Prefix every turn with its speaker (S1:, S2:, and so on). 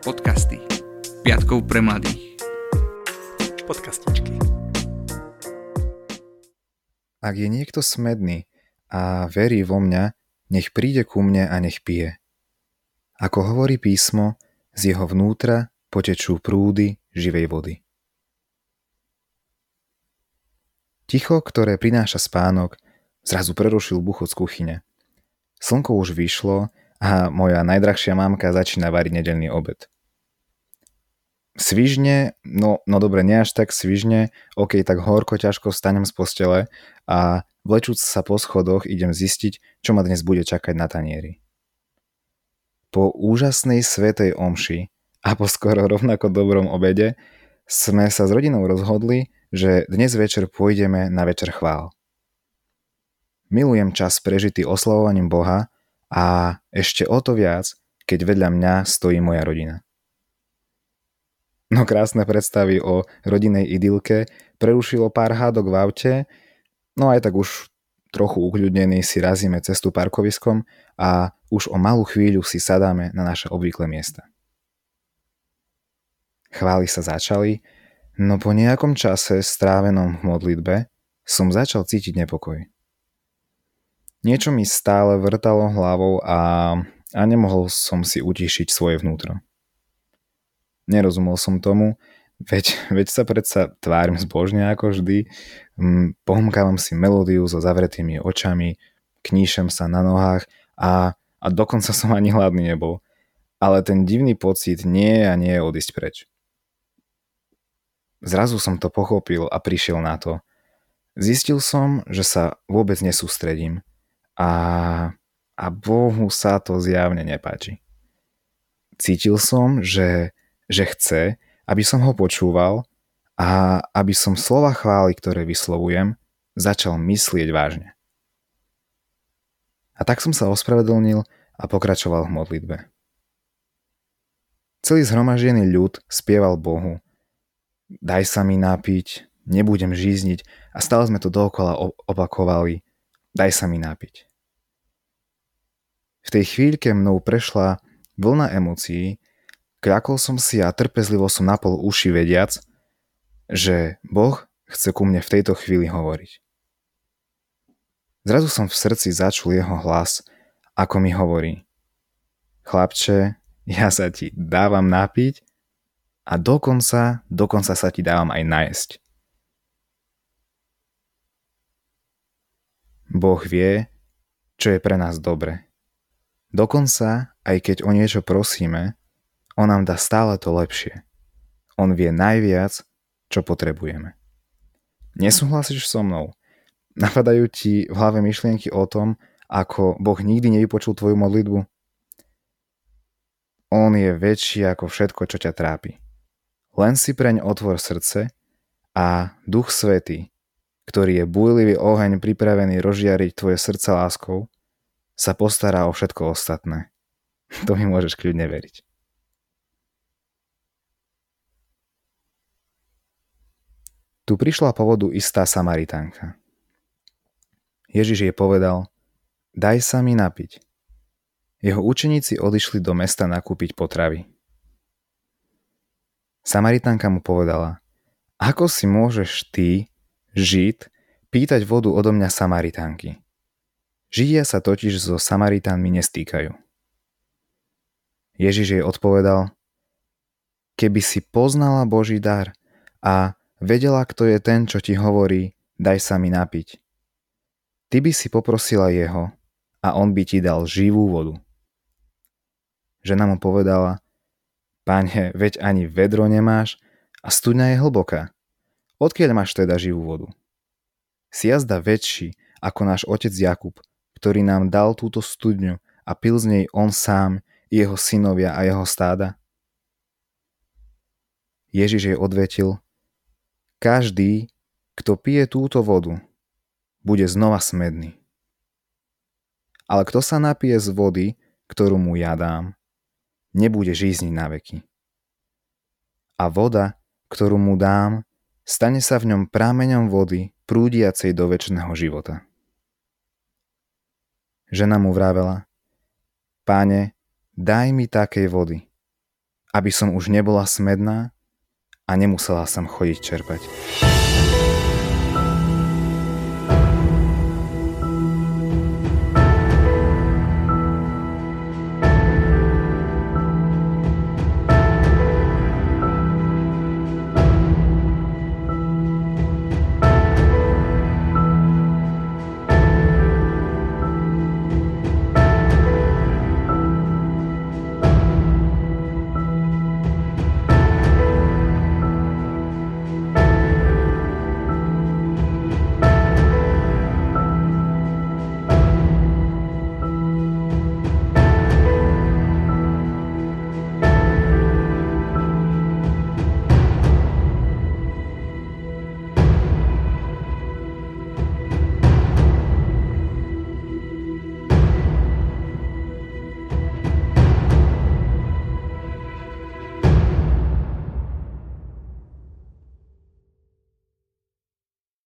S1: Podcasty. Piatkov pre mladých.
S2: Podcastičky.
S3: Ak je niekto smedný a verí vo mňa, nech príde ku mne a nech pije. Ako hovorí písmo, z jeho vnútra potečú prúdy živej vody. Ticho, ktoré prináša spánok, zrazu prerušil buchot z kuchyne. Slnko už vyšlo a moja najdrahšia mamka začína variť nedelný obed. Svižne, no, no dobre, nie až tak svižne, ok, tak horko ťažko stanem z postele a vlečúc sa po schodoch idem zistiť, čo ma dnes bude čakať na tanieri. Po úžasnej svetej omši a po skoro rovnako dobrom obede sme sa s rodinou rozhodli, že dnes večer pôjdeme na večer chvál. Milujem čas prežitý oslavovaním Boha a ešte o to viac, keď vedľa mňa stojí moja rodina. No krásne predstavy o rodinej idylke prerušilo pár hádok v aute, no aj tak už trochu ukľudnený si razíme cestu parkoviskom a už o malú chvíľu si sadáme na naše obvyklé miesta. Chvály sa začali, no po nejakom čase strávenom v modlitbe som začal cítiť nepokoj. Niečo mi stále vrtalo hlavou a, a nemohol som si utišiť svoje vnútro. Nerozumel som tomu, veď, veď sa predsa tvárim zbožne ako vždy, hm, pohmkávam si melódiu so zavretými očami, kníšem sa na nohách a, a dokonca som ani hladný nebol. Ale ten divný pocit nie je a nie je odísť preč. Zrazu som to pochopil a prišiel na to. Zistil som, že sa vôbec nesústredím a, a Bohu sa to zjavne nepáči. Cítil som, že, že chce, aby som ho počúval a aby som slova chvály, ktoré vyslovujem, začal myslieť vážne. A tak som sa ospravedlnil a pokračoval v modlitbe. Celý zhromaždený ľud spieval Bohu. Daj sa mi napiť, nebudem žízniť a stále sme to dookola opakovali. Daj sa mi napiť. V tej chvíľke mnou prešla vlna emócií, kľakol som si a trpezlivo som napol uši vediac, že Boh chce ku mne v tejto chvíli hovoriť. Zrazu som v srdci začul jeho hlas, ako mi hovorí Chlapče, ja sa ti dávam napiť a dokonca, dokonca sa ti dávam aj najesť. Boh vie, čo je pre nás dobre. Dokonca, aj keď o niečo prosíme, on nám dá stále to lepšie. On vie najviac, čo potrebujeme. Nesúhlasíš so mnou? Napadajú ti v hlave myšlienky o tom, ako Boh nikdy nevypočul tvoju modlitbu? On je väčší ako všetko, čo ťa trápi. Len si preň otvor srdce a Duch Svetý, ktorý je bújlivý oheň pripravený rozžiariť tvoje srdce láskou, sa postará o všetko ostatné. To mi môžeš kľudne veriť. Tu prišla po vodu istá Samaritánka. Ježiš jej povedal, daj sa mi napiť. Jeho učeníci odišli do mesta nakúpiť potravy. Samaritánka mu povedala, ako si môžeš ty, Žid, pýtať vodu odo mňa Samaritánky? Židia sa totiž so Samaritánmi nestýkajú. Ježiš jej odpovedal, keby si poznala Boží dar a vedela, kto je ten, čo ti hovorí, daj sa mi napiť. Ty by si poprosila jeho a on by ti dal živú vodu. Žena mu povedala, Páne, veď ani vedro nemáš a studňa je hlboká. Odkiaľ máš teda živú vodu? Si jazda väčší ako náš otec Jakub, ktorý nám dal túto studňu a pil z nej on sám, jeho synovia a jeho stáda? Ježiš jej odvetil, každý, kto pije túto vodu, bude znova smedný. Ale kto sa napije z vody, ktorú mu ja dám, nebude žízniť na veky. A voda, ktorú mu dám, stane sa v ňom prámeňom vody prúdiacej do väčšného života. Žena mu vravela, páne, daj mi takej vody, aby som už nebola smedná a nemusela som chodiť čerpať.